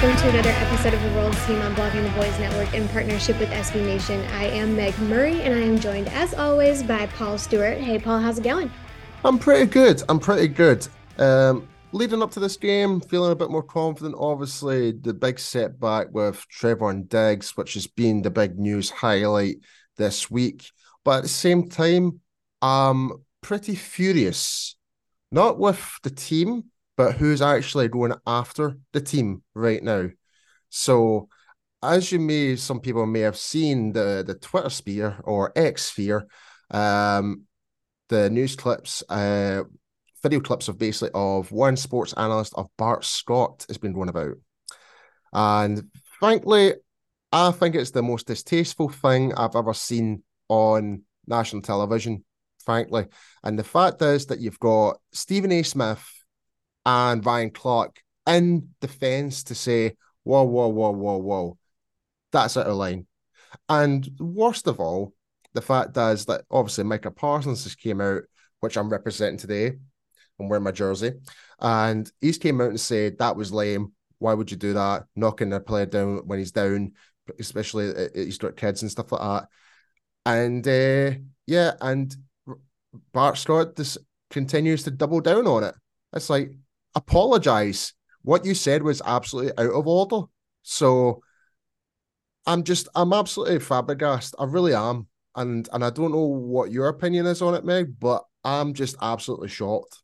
welcome to another episode of the World's Team on Blogging the Boys Network in partnership with SB Nation. I am Meg Murray and I am joined as always by Paul Stewart. Hey Paul, how's it going? I'm pretty good. I'm pretty good. Um, leading up to this game, feeling a bit more confident. Obviously, the big setback with Trevor and Diggs, which has been the big news highlight this week. But at the same time, I'm pretty furious, not with the team, but who's actually going after the team right now. So, as you may, some people may have seen the the Twitter sphere or X sphere, um, the news clips, uh, video clips of basically of one sports analyst of Bart Scott has been going about, and frankly, I think it's the most distasteful thing I've ever seen on national television. Frankly, and the fact is that you've got Stephen A. Smith and Ryan Clark in defense to say, whoa, whoa, whoa, whoa, whoa, that's out of line. And worst of all, the fact is that obviously Micah Parsons just came out, which I'm representing today. I'm wearing my jersey. And he's came out and said that was lame. Why would you do that? Knocking a player down when he's down, especially he's got kids and stuff like that. And uh, yeah, and Bart Scott just continues to double down on it. It's like, apologize. What you said was absolutely out of order. So I'm just I'm absolutely flabbergasted. I really am. And and I don't know what your opinion is on it, Meg, but I'm just absolutely shocked.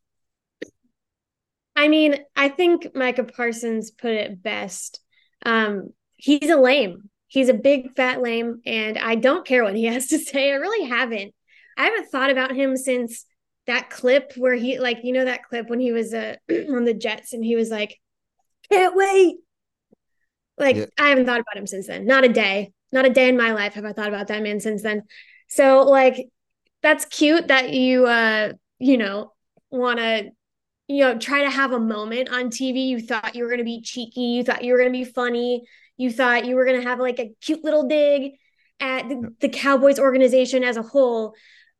I mean, I think Micah Parsons put it best. Um, he's a lame. He's a big fat lame, and I don't care what he has to say. I really haven't. I haven't thought about him since that clip where he like you know that clip when he was uh, on the Jets and he was like, "Can't wait." Like yeah. I haven't thought about him since then. Not a day. Not a day in my life have I thought about that man since then. So like that's cute that you uh you know want to you know try to have a moment on TV. You thought you were going to be cheeky, you thought you were going to be funny, you thought you were going to have like a cute little dig at the, the Cowboys organization as a whole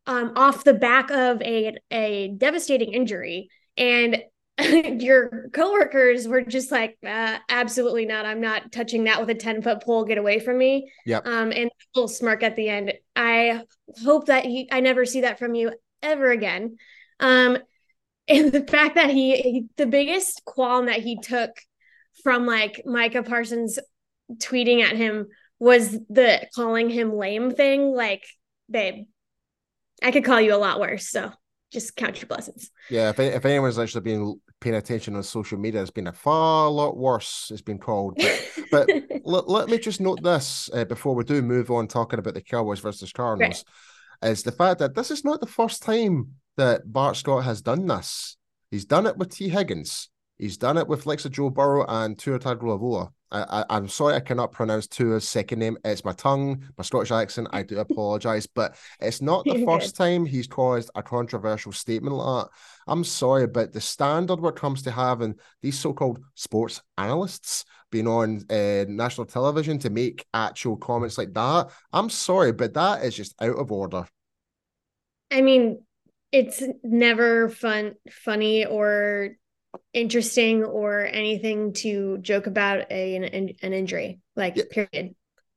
um, off the back of a a devastating injury. And your coworkers were just like uh, absolutely not. I'm not touching that with a 10 foot pole. Get away from me. Yeah um and a little smirk at the end. I hope that he i never see that from you ever again. Um and the fact that he, he the biggest qualm that he took from like micah parsons tweeting at him was the calling him lame thing. Like babe I could call you a lot worse. So just count your blessings. Yeah, if, if anyone's actually been paying attention on social media, it's been a far lot worse. It's been called. But, but let, let me just note this uh, before we do move on talking about the Cowboys versus Cardinals, right. is the fact that this is not the first time that Bart Scott has done this. He's done it with Tee Higgins. He's done it with Lexa Joe Burrow and Tua Tagovailoa. I, I, am sorry I cannot pronounce Tua's second name. It's my tongue, my Scottish accent. I do apologize, but it's not the first time he's caused a controversial statement like that. I'm sorry, but the standard when it comes to having these so-called sports analysts being on uh, national television to make actual comments like that, I'm sorry, but that is just out of order. I mean, it's never fun, funny, or interesting or anything to joke about a, an, an injury like yeah. period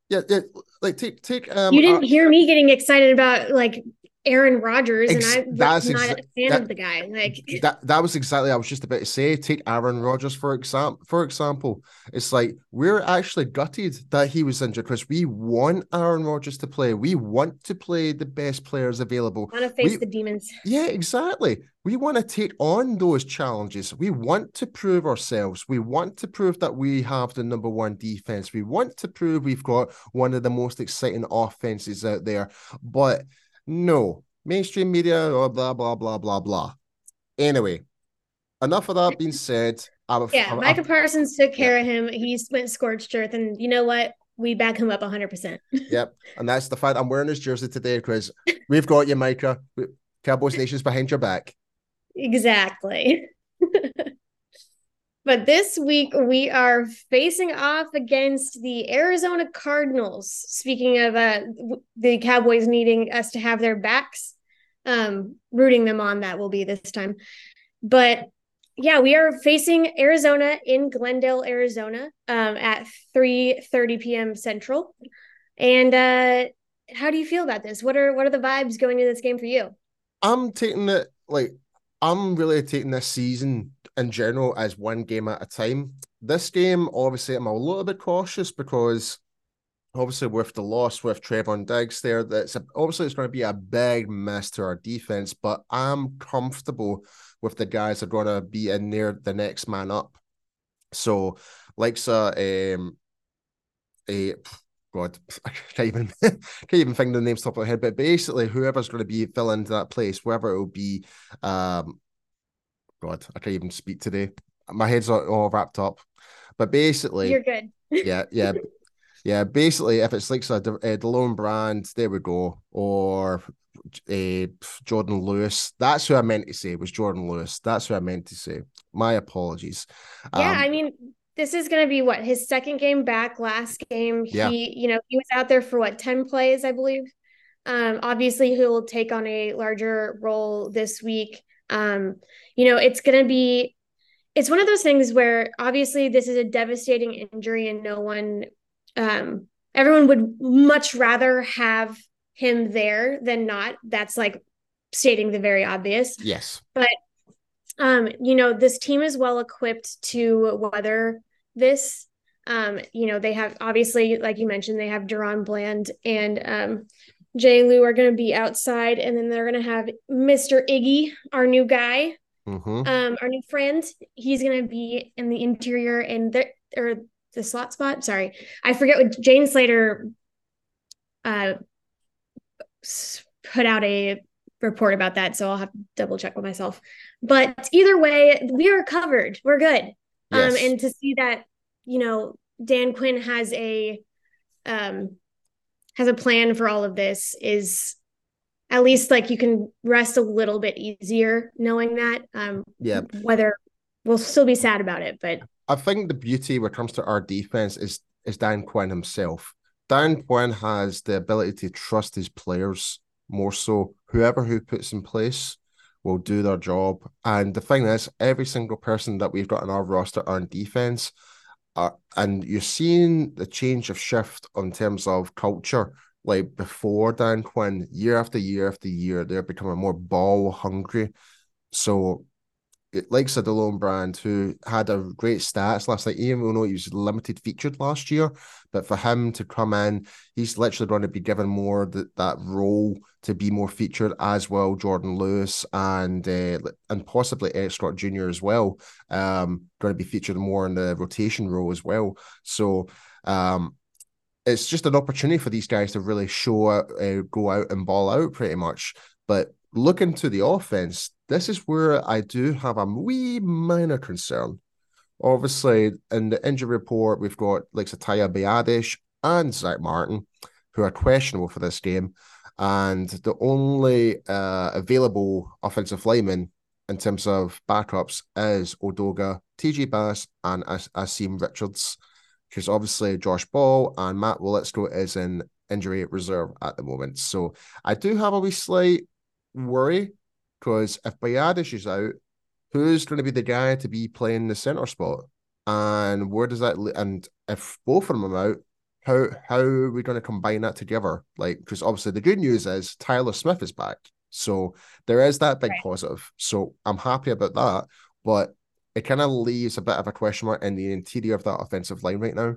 yeah, yeah like take take um you didn't uh, hear me getting excited about like Aaron Rodgers, Ex- and I'm not exa- a fan that- of the guy. Like, that that was exactly I was just about to say. Take Aaron Rodgers for example. For example, it's like we're actually gutted that he was injured because we want Aaron Rodgers to play. We want to play the best players available. want to face We- the demons. Yeah, exactly. We want to take on those challenges. We want to prove ourselves. We want to prove that we have the number one defense. We want to prove we've got one of the most exciting offenses out there. But no, mainstream media, oh, blah, blah, blah, blah, blah. Anyway, enough of that being said. I'm, Yeah, I'm- Micah Parsons took care of him. He went scorched earth, and you know what? We back him up 100%. Yep. And that's the fact I'm wearing his jersey today because we've got you, Micah. Cowboys Nation's behind your back. Exactly. but this week we are facing off against the Arizona Cardinals. Speaking of uh, the Cowboys needing us to have their backs, um, rooting them on that will be this time. But yeah, we are facing Arizona in Glendale, Arizona, um, at 3 30 p.m. Central. And uh, how do you feel about this? What are what are the vibes going into this game for you? I'm taking it like I'm really taking this season in general as one game at a time. This game, obviously, I'm a little bit cautious because obviously with the loss with Trevon Diggs there, that's a, obviously it's going to be a big miss to our defense, but I'm comfortable with the guys that are going to be in there the next man up. So, like, uh, um, a God, I can't even can't even think of the names top of my head, but basically whoever's going to be filling into that place, whoever it will be, um, God, I can't even speak today. My head's all, wrapped up, but basically, You're good. yeah, yeah, yeah. Basically, if it's like a, a DaRon Bland, there we go, or uh, Jourdan Lewis. That's who I meant to say was Jourdan Lewis. That's who I meant to say. My apologies. Yeah, Um, I mean, this is going to be what his second game back. Last game, Yeah. he, you know, he was out there for what 10 plays, I believe. Um, obviously, he'll take on a larger role this week. Um, you know, it's going to be, it's one of those things where obviously this is a devastating injury, and no one, um, everyone would much rather have him there than not. That's like stating the very obvious yes, But um, you know, this team is well equipped to weather this. Um, you know, they have obviously, like you mentioned, they have DaRon Bland and um, Jay Lou are going to be outside, and then they're going to have Mr. Iggy, our new guy, hmm um, our new friend. He's going to be in the interior and the or the slot spot. Sorry, I forget what Jane Slater uh put out a report about that, so I'll have to double check with myself. But either way, we are covered. We're good. Yes. Um, and to see that, you know, Dan Quinn has a um has a plan for all of this is at least like you can rest a little bit easier knowing that. Um, yeah. whether we'll still be sad about it, but I think the beauty when it comes to our defense is is Dan Quinn himself. Dan Quinn has the ability to trust his players more so. Whoever who puts in place will do their job. And the thing is, every single person that we've got on our roster on defense, are, and you're seeing the change of shift in terms of culture. Like before Dan Quinn, year after year after year, they're becoming more ball hungry. So likes a DaRon Bland who had a great stats last night, even though he was limited featured last year. But for him to come in, he's literally going to be given more that that role to be more featured as well. Jourdan Lewis and uh, and possibly Eric Scott Jr. as well. Um, going to be featured more in the rotation role as well. So um, it's just an opportunity for these guys to really show uh, go out and ball out pretty much. But looking to the offense, this is where I do have a wee minor concern. Obviously, in the injury report, we've got like Satya Biadasz and Zack Martin, who are questionable for this game. And the only uh, available offensive lineman in terms of backups is Edoga, T.J. Bass, and As- Asim Richards. Because obviously Josh Ball and Matt Waletzko is in injury reserve at the moment. So I do have a wee slight worry because if Biadasz is out, who's going to be the guy to be playing the center spot? And where does that? And if both of them are out, how how are we going to combine that together? Like, because obviously the good news is Tyler Smith is back. So there is that big Right. positive. So I'm happy about that. But it kind of leaves a bit of a question mark in the interior of that offensive line right now.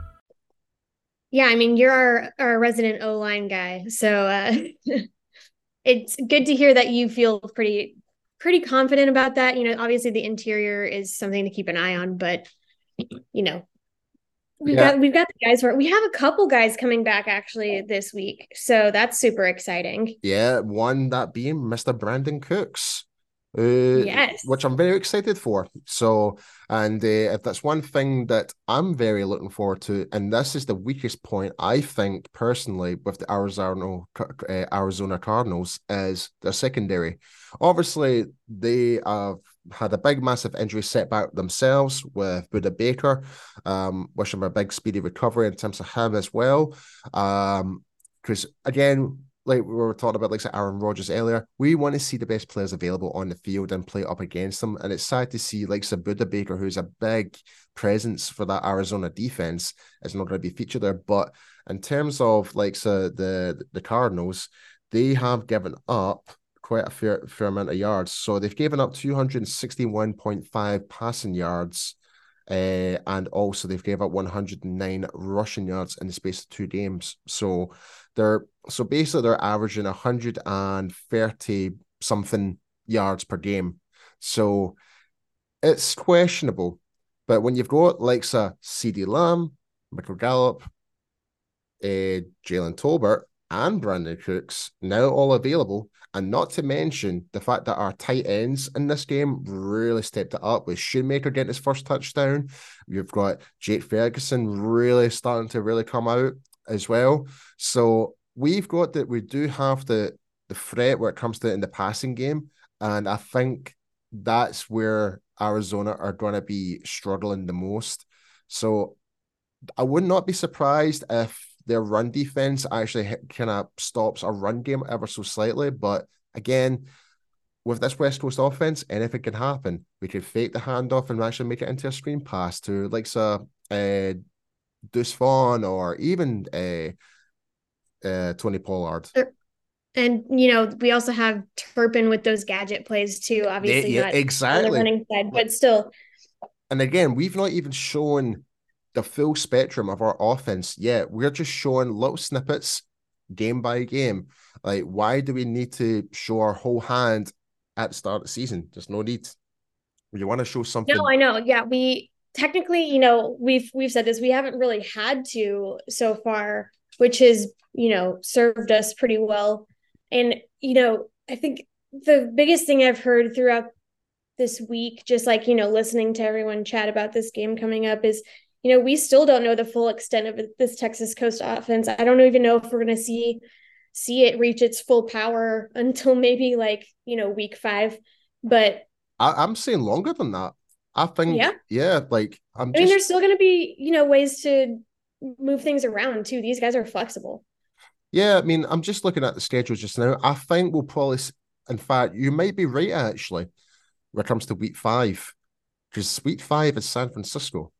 Yeah, I mean, you're our, our resident O line guy, so uh, it's good to hear that you feel pretty pretty confident about that. You know, obviously the interior is something to keep an eye on, but you know, we've Yeah. got we've got the guys for it. We have a couple guys coming back actually this week, so that's super exciting. Yeah, one that being Mr. Brandin Cooks. Uh, Yes. which I'm very excited for. So, and uh, if that's one thing that I'm very looking forward to, and this is the weakest point I think personally with the Arizona uh, Arizona Cardinals is their secondary. Obviously, they have had a big, massive injury setback themselves with Budda Baker. Um, wish him a big, speedy recovery in terms of him as well. Um, because again, like we were talking about, like Aaron Rodgers earlier, we want to see the best players available on the field and play up against them. And it's sad to see like say Budda Baker, who's a big presence for that Arizona defense, is not going to be featured there. But in terms of like so the the Cardinals, they have given up quite a fair fair amount of yards. So they've given up 261.5 passing yards. Uh, and also they've gave up 109 rushing yards in the space of two games. So they're so basically they're averaging 130 something yards per game. So it's questionable. But when you've got like a CeeDee Lamb, Michael Gallup, uh, Jalen Tolbert, and Brandin Cooks now all available, and not to mention the fact that our tight ends in this game really stepped it up with Schoonmaker getting his first touchdown. You've got Jake Ferguson really starting to really come out as well. So we've got that we do have the the threat where it comes to in the passing game, and I think that's where Arizona are going to be struggling the most. So I would not be surprised if their run defense actually kind of stops a run game ever so slightly. But again, with this West Coast offense, anything can happen. We could fake the handoff and actually make it into a screen pass to like so uh Vaughn or even a, uh Tony Pollard. And you know, we also have Turpin with those gadget plays too. Obviously, yeah, not on the exactly. running side, but still, And again, we've not even shown the full spectrum of our offense yet. We're just showing little snippets game by game. Like, why do we need to show our whole hand at the start of the season? There's no need. You want to show something. no, I know. Yeah, we technically, you know, we've we've said this. We haven't really had to so far, which has you know served us pretty well. And you know, I think the biggest thing I've heard throughout this week, just like you know, listening to everyone chat about this game coming up, is you know we still don't know the full extent of this Texas Coast offense. I don't even know if we're going to see see it reach its full power until maybe like you know week five. But I, am saying longer than that. I think, Yeah? yeah, like I'm I just mean, there's still going to be you know ways to move things around too. These guys are flexible. Yeah, I mean, I'm just looking at the schedule just now. I think we'll probably, in fact, you might be right actually, when it comes to week five, because week five is San Francisco.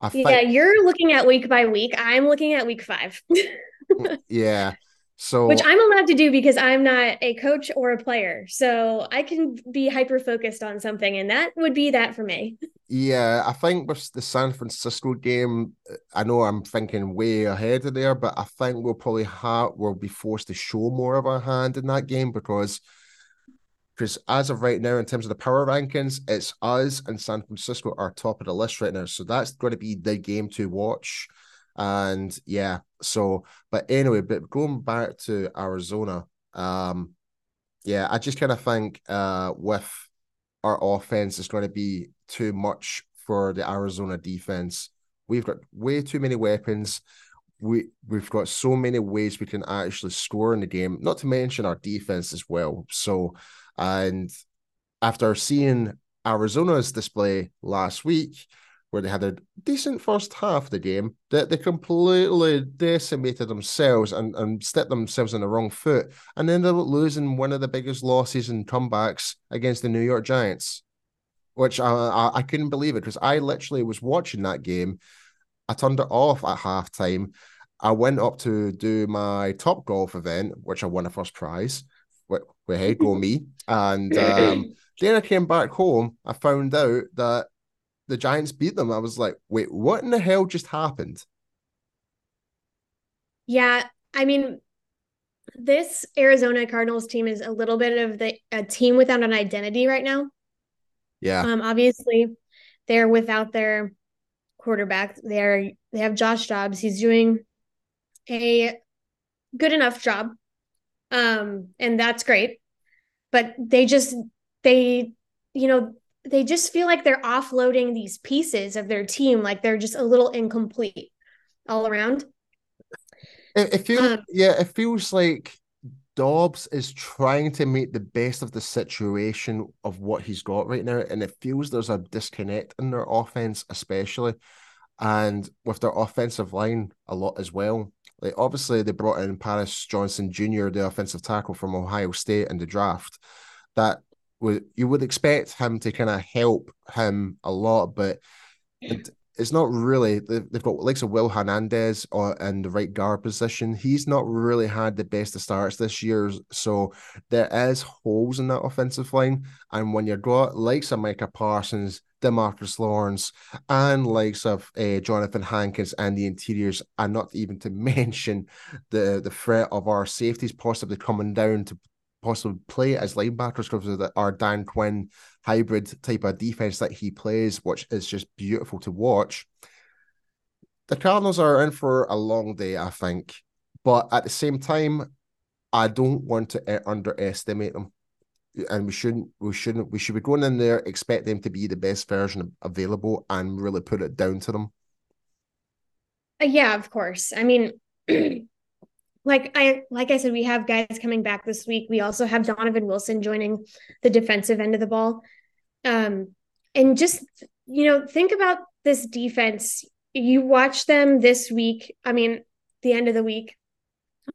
I think, Yeah, you're looking at week by week. I'm looking at week five, yeah. So, which I'm allowed to do because I'm not a coach or a player. So I can be hyper focused on something, and that would be that for me. yeah, I think with the San Francisco game, I know I'm thinking way ahead of there, but I think we'll probably have we'll be forced to show more of our hand in that game because because as of right now, in terms of the power rankings, it's us and San Francisco are top of the list right now. So that's going to be the game to watch. And yeah, so but anyway, but going back to Arizona, um, yeah, I just kind of think uh with our offense is going to be too much for the Arizona defense. We've got way too many weapons. we we've got so many ways we can actually score in the game. Not to mention our defense as well. So, and after seeing Arizona's display last week, where they had a decent first half of the game, that they, completely decimated themselves and, and stepped themselves on the wrong foot and ended up losing one of the biggest losses and comebacks against the New York Giants, which I, I, I couldn't believe it because I literally was watching that game. I turned it off at halftime. I went up to do my top golf event, which I won a first prize. Where, hey, go me. And um, then I came back home. I found out that the Giants beat them. I was like, wait, what in the hell just happened? Yeah, I mean, this Arizona Cardinals team is a little bit of the a team without an identity right now. Yeah. Um, obviously, they're without their quarterback. They're they have Josh Dobbs. He's doing a good enough job. Um, and that's great. But they just they, you know, they just feel like they're offloading these pieces of their team, like they're just a little incomplete all around. It, it feels, um, yeah, it feels like Dobbs is trying to make the best of the situation of what he's got right now, and it feels there's a disconnect in their offense, especially, and with their offensive line a lot as well. Like obviously they brought in Paris Johnson Jr., the offensive tackle from Ohio State in the draft. That would you would expect him to kind of help him a lot, but it, it's not really. They've got likes of Will Hernandez or in the right guard position. He's not really had the best of starts this year, so there is holes in that offensive line. And when you've got likes of Micah Parsons, Demarcus Lawrence, and likes of uh, Johnathan Hankins and the interiors, and not even to mention the the threat of our safeties possibly coming down to possibly play as linebackers because of the, our Dan Quinn hybrid type of defense that he plays, which is just beautiful to watch. The Cardinals are in for a long day, I think, but at the same time, I don't want to underestimate them, and we shouldn't. We shouldn't. We should be going in there expect them to be the best version available and really put it down to them. Uh, yeah, of course. I mean. like I like I said, we have guys coming back this week. We also have Donovan Wilson joining the defensive end of the ball. Um, and just you know, think about this defense. You watch them this week. I mean, the end of the week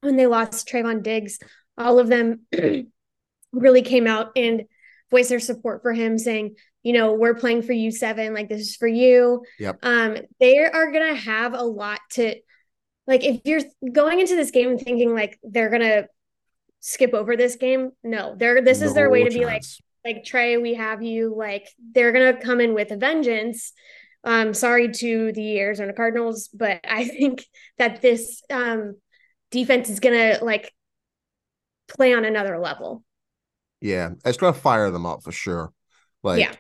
when they lost Trevon Diggs, all of them really came out and voiced their support for him, saying, you know, we're playing for you seven, like this is for you. Yep. Um, they are gonna have a lot to like if you're going into this game thinking like they're gonna skip over this game, no, they're this no is their way to chance. be like like Trey, we have you. Like they're gonna come in with a vengeance. Um, sorry to the Arizona Cardinals, but I think that this um defense is gonna like play on another level. Yeah, it's gonna fire them up for sure. Like yeah.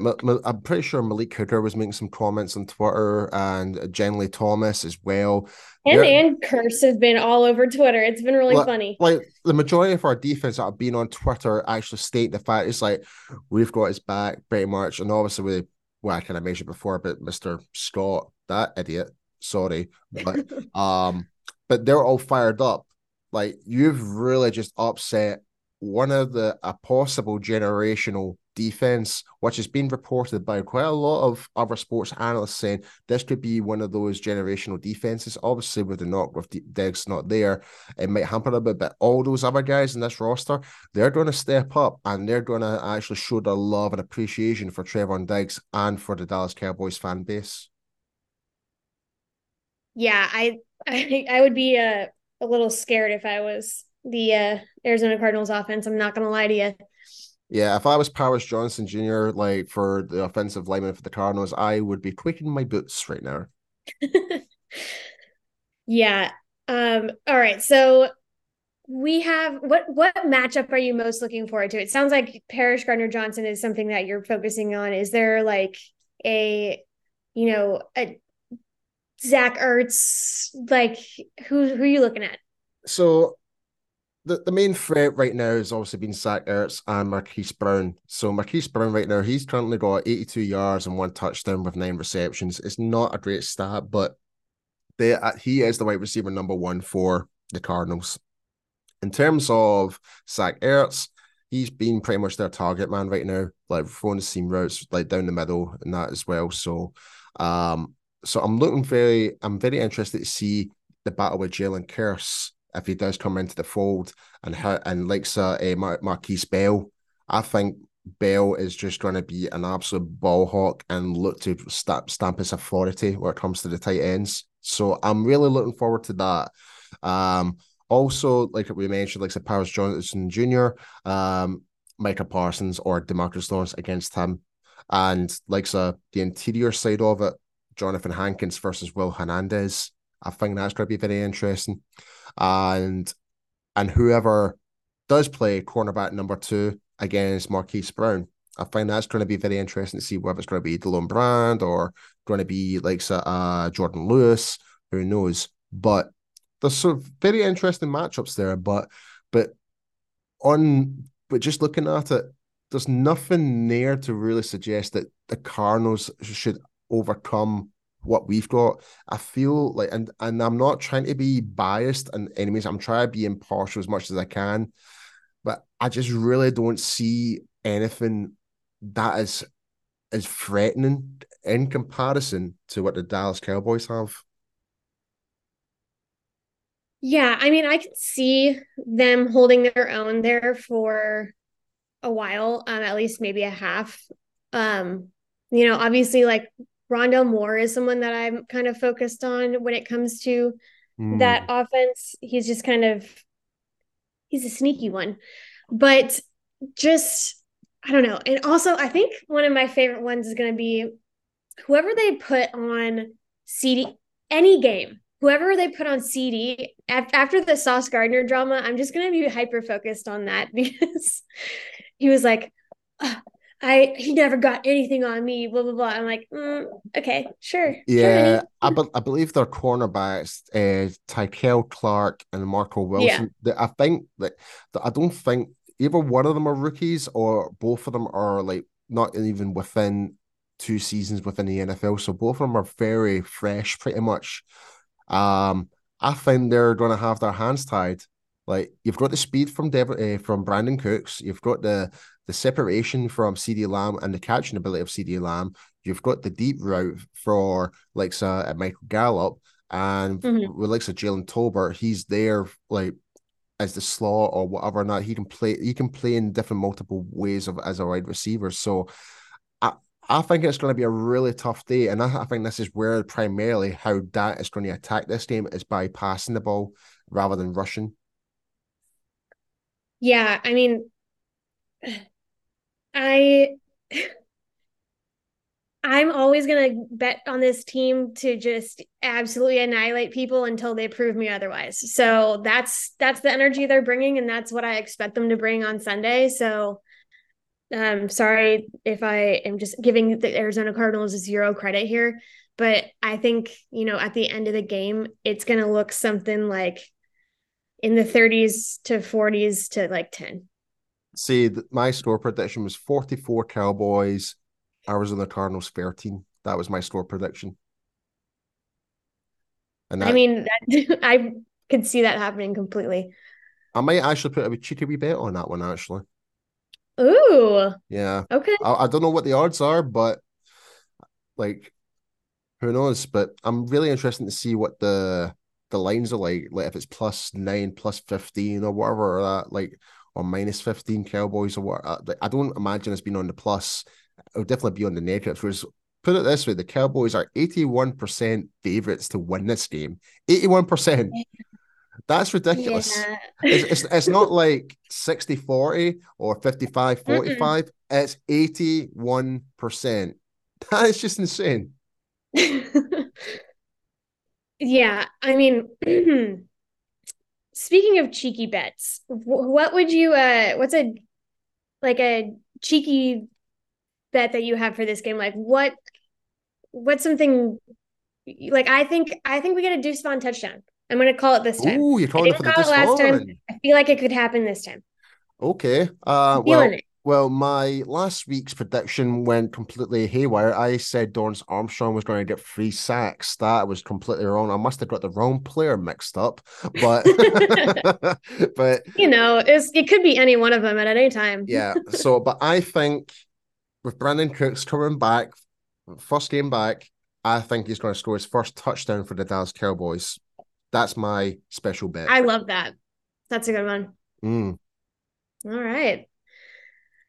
Like I'm pretty sure Malik Hooker was making some comments on Twitter, and Jen Lee Thomas as well. And They're, and Kearse have been all over Twitter. It's been really like, funny. Like the majority of our defense that have been on Twitter actually state the fact it's like we've got his back pretty much, and obviously we well I kind of mentioned before, but Mister Scott, that idiot, sorry, but um, but they're all fired up. Like you've really just upset one of the a possible generational defense, which has been reported by quite a lot of other sports analysts saying this could be one of those generational defenses. Obviously, with the knock with Diggs not there, it might hamper a bit, but all those other guys in this roster, they're going to step up and they're going to actually show their love and appreciation for Trevon Diggs and for the Dallas Cowboys fan base. Yeah, I I, I would be a, a little scared if I was the uh, Arizona Cardinals offense. I'm not going to lie to you. Yeah, if I was Paris Johnson Jr., like for the offensive lineman for the Cardinals, I would be quaking my boots right now. yeah. Um, all right. So we have what what matchup are you most looking forward to? It sounds like Paris Gardner Johnson is something that you're focusing on. Is there like a you know a Zach Ertz? Like who who are you looking at? So the, the main threat right now has obviously been Zach Ertz and Marquise Brown. So Marquise Brown right now, he's currently got 82 yards and one touchdown with nine receptions. It's not a great stat, but they uh, he is the wide receiver number one for the Cardinals. In terms of Zach Ertz, he's been pretty much their target man right now, like throwing the seam routes like down the middle and that as well. So, um, so I'm looking very, I'm very interested to see the battle with Jayron Kearse if he does come into the fold and how and likes uh, uh Mar- Markquese Bell. I think Bell is just going to be an absolute ball hawk and look to stamp, stamp his authority when it comes to the tight ends. So I'm really looking forward to that. Um, also, like we mentioned, like the Paris Johnson Jr., um, Micah Parsons or Demarcus Lawrence against him. And like so the interior side of it, Johnathan Hankins versus Will Hernandez. I think that's going to be very interesting. And and whoever does play cornerback number two against Marquise Brown, I find that's going to be very interesting to see whether it's going to be DaRon Bland or going to be like uh, Jourdan Lewis. Who knows? But there's some very interesting matchups there, but but on but just looking at it, there's nothing there to really suggest that the Cardinals should overcome what we've got. I feel like and and I'm not trying to be biased and enemies. I'm trying to be impartial as much as I can, but I just really don't see anything that is is threatening in comparison to what the Dallas Cowboys have. Yeah, I mean, I can see them holding their own there for a while, um, at least maybe a half. Um, you know, obviously, like Rondale Moore is someone that I'm kind of focused on when it comes to mm. that offense. He's just kind of he's a sneaky one, but just I don't know. And also, I think one of my favorite ones is going to be whoever they put on CeeDee any game whoever they put on CeeDee after the Sauce Gardner drama, I'm just gonna be hyper focused on that because he was like, oh, I he never got anything on me, blah blah blah. I'm like, mm, okay, sure. Yeah, sure, I, be- I believe their cornerbacks, uh, Kei'Trel Clark and Marco Wilson. Yeah. I think that I don't think either one of them are rookies or both of them are like not even within two seasons within the NFL. So both of them are very fresh, pretty much. Um, I think they're going to have their hands tied. Like you've got the speed from Dev- uh, from Brandin Cooks, you've got the the separation from CeeDee Lamb and the catching ability of CeeDee Lamb. You've got the deep route for like uh, Michael Gallup, and mm-hmm. with like Jalen Tolbert, he's there like as the slot or whatever. Not he can play. He can play in different multiple ways of as a wide receiver. So I I think it's going to be a really tough day, and I, I think this is where primarily how that is going to attack this game is by passing the ball rather than rushing. Yeah, I mean, I I'm always gonna bet on this team to just absolutely annihilate people until they prove me otherwise. So that's that's the energy they're bringing, and that's what I expect them to bring on Sunday. So um, sorry if I am just giving the Arizona Cardinals zero credit here, but I think, you know, at the end of the game, it's going to look something like in the 30s to 40s to like 10. See, my score prediction was 44 Cowboys, Arizona Cardinals 13. That was my score prediction. And that, I mean, that, I could see that happening completely. I might actually put a cheeky wee bet on that one, actually. Ooh. Yeah. Okay. I, I don't know what the odds are, but like who knows? But I'm really interested to see what the the lines are like. Like if it's plus nine, plus fifteen, or whatever, or that like or minus fifteen Cowboys or what. Uh, I don't imagine it's been on the plus. It'll definitely be on the negative. Whereas put it this way, the Cowboys are eighty one percent favorites to win this game. Eighty one percent. That's ridiculous. Yeah. It's, it's, it's, not like 60 40 or 55 45. It's 81%. That is just insane. yeah. I mean, speaking of cheeky bets, what would you, uh, what's a, like a cheeky bet that you have for this game? Like what, what's something like I think, I think we get a Deuce Vaughn touchdown. I'm going to call it this time. Ooh, you're calling it for the last time. I feel like it could happen this time. Okay. Uh, well, it. Well, my last week's prediction went completely haywire. I said Dorance Armstrong was going to get three sacks. That was completely wrong. I must have got the wrong player mixed up, but but you know, it's, it could be any one of them at any time. yeah. So, but I think with Brandin Cooks coming back, first game back, I think he's going to score his first touchdown for the Dallas Cowboys. That's my special bet. I love that. That's a good one. Mm. All right.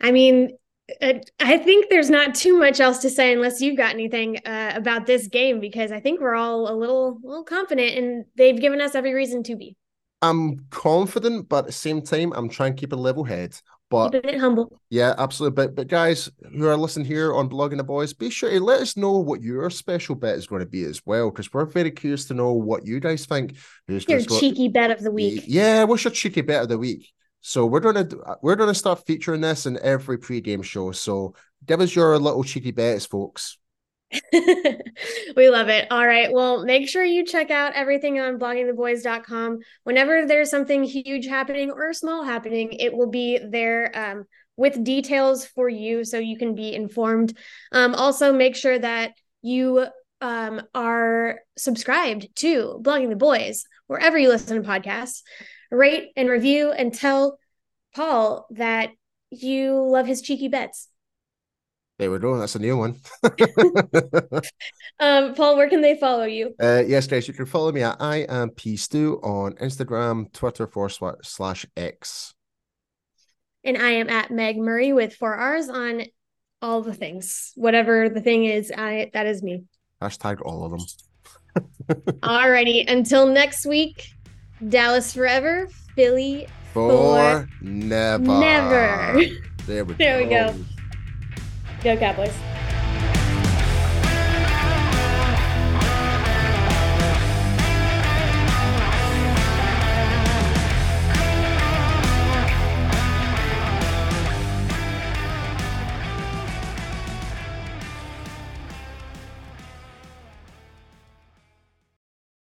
I mean, uh, I think there's not too much else to say unless you've got anything uh, about this game because I think we're all a little, little confident and they've given us every reason to be. I'm confident, but at the same time, I'm trying to keep a level head. But Keep it humble. yeah, absolutely. But but guys who are listening here on Blogging the Boys, be sure to let us know what your special bet is going to be as well, because we're very curious to know what you guys think. Who's Your cheeky bet of the week. Yeah, what's your cheeky bet of the week? So we're gonna we're gonna start featuring this in every pregame show. So give us your little cheeky bets, folks. we love it. All right. Well, make sure you check out everything on bloggingtheboys.com. Whenever there's something huge happening or small happening, it will be there um, with details for you so you can be informed. Um, also, make sure that you um, are subscribed to Blogging the Boys wherever you listen to podcasts. Rate and review and tell Paul that you love his cheeky bets. There we go. That's a new one. Um, Paul, where can they follow you? Uh, yes, guys, you can follow me at I am P Stu on Instagram, Twitter, for slash X. And I am at Meg Murray with four R's on all the things. Whatever the thing is, I that is me. Hashtag all of them. Alrighty. Until next week, Dallas forever, Philly For never. never. There we There we go. go. Go Cowboys.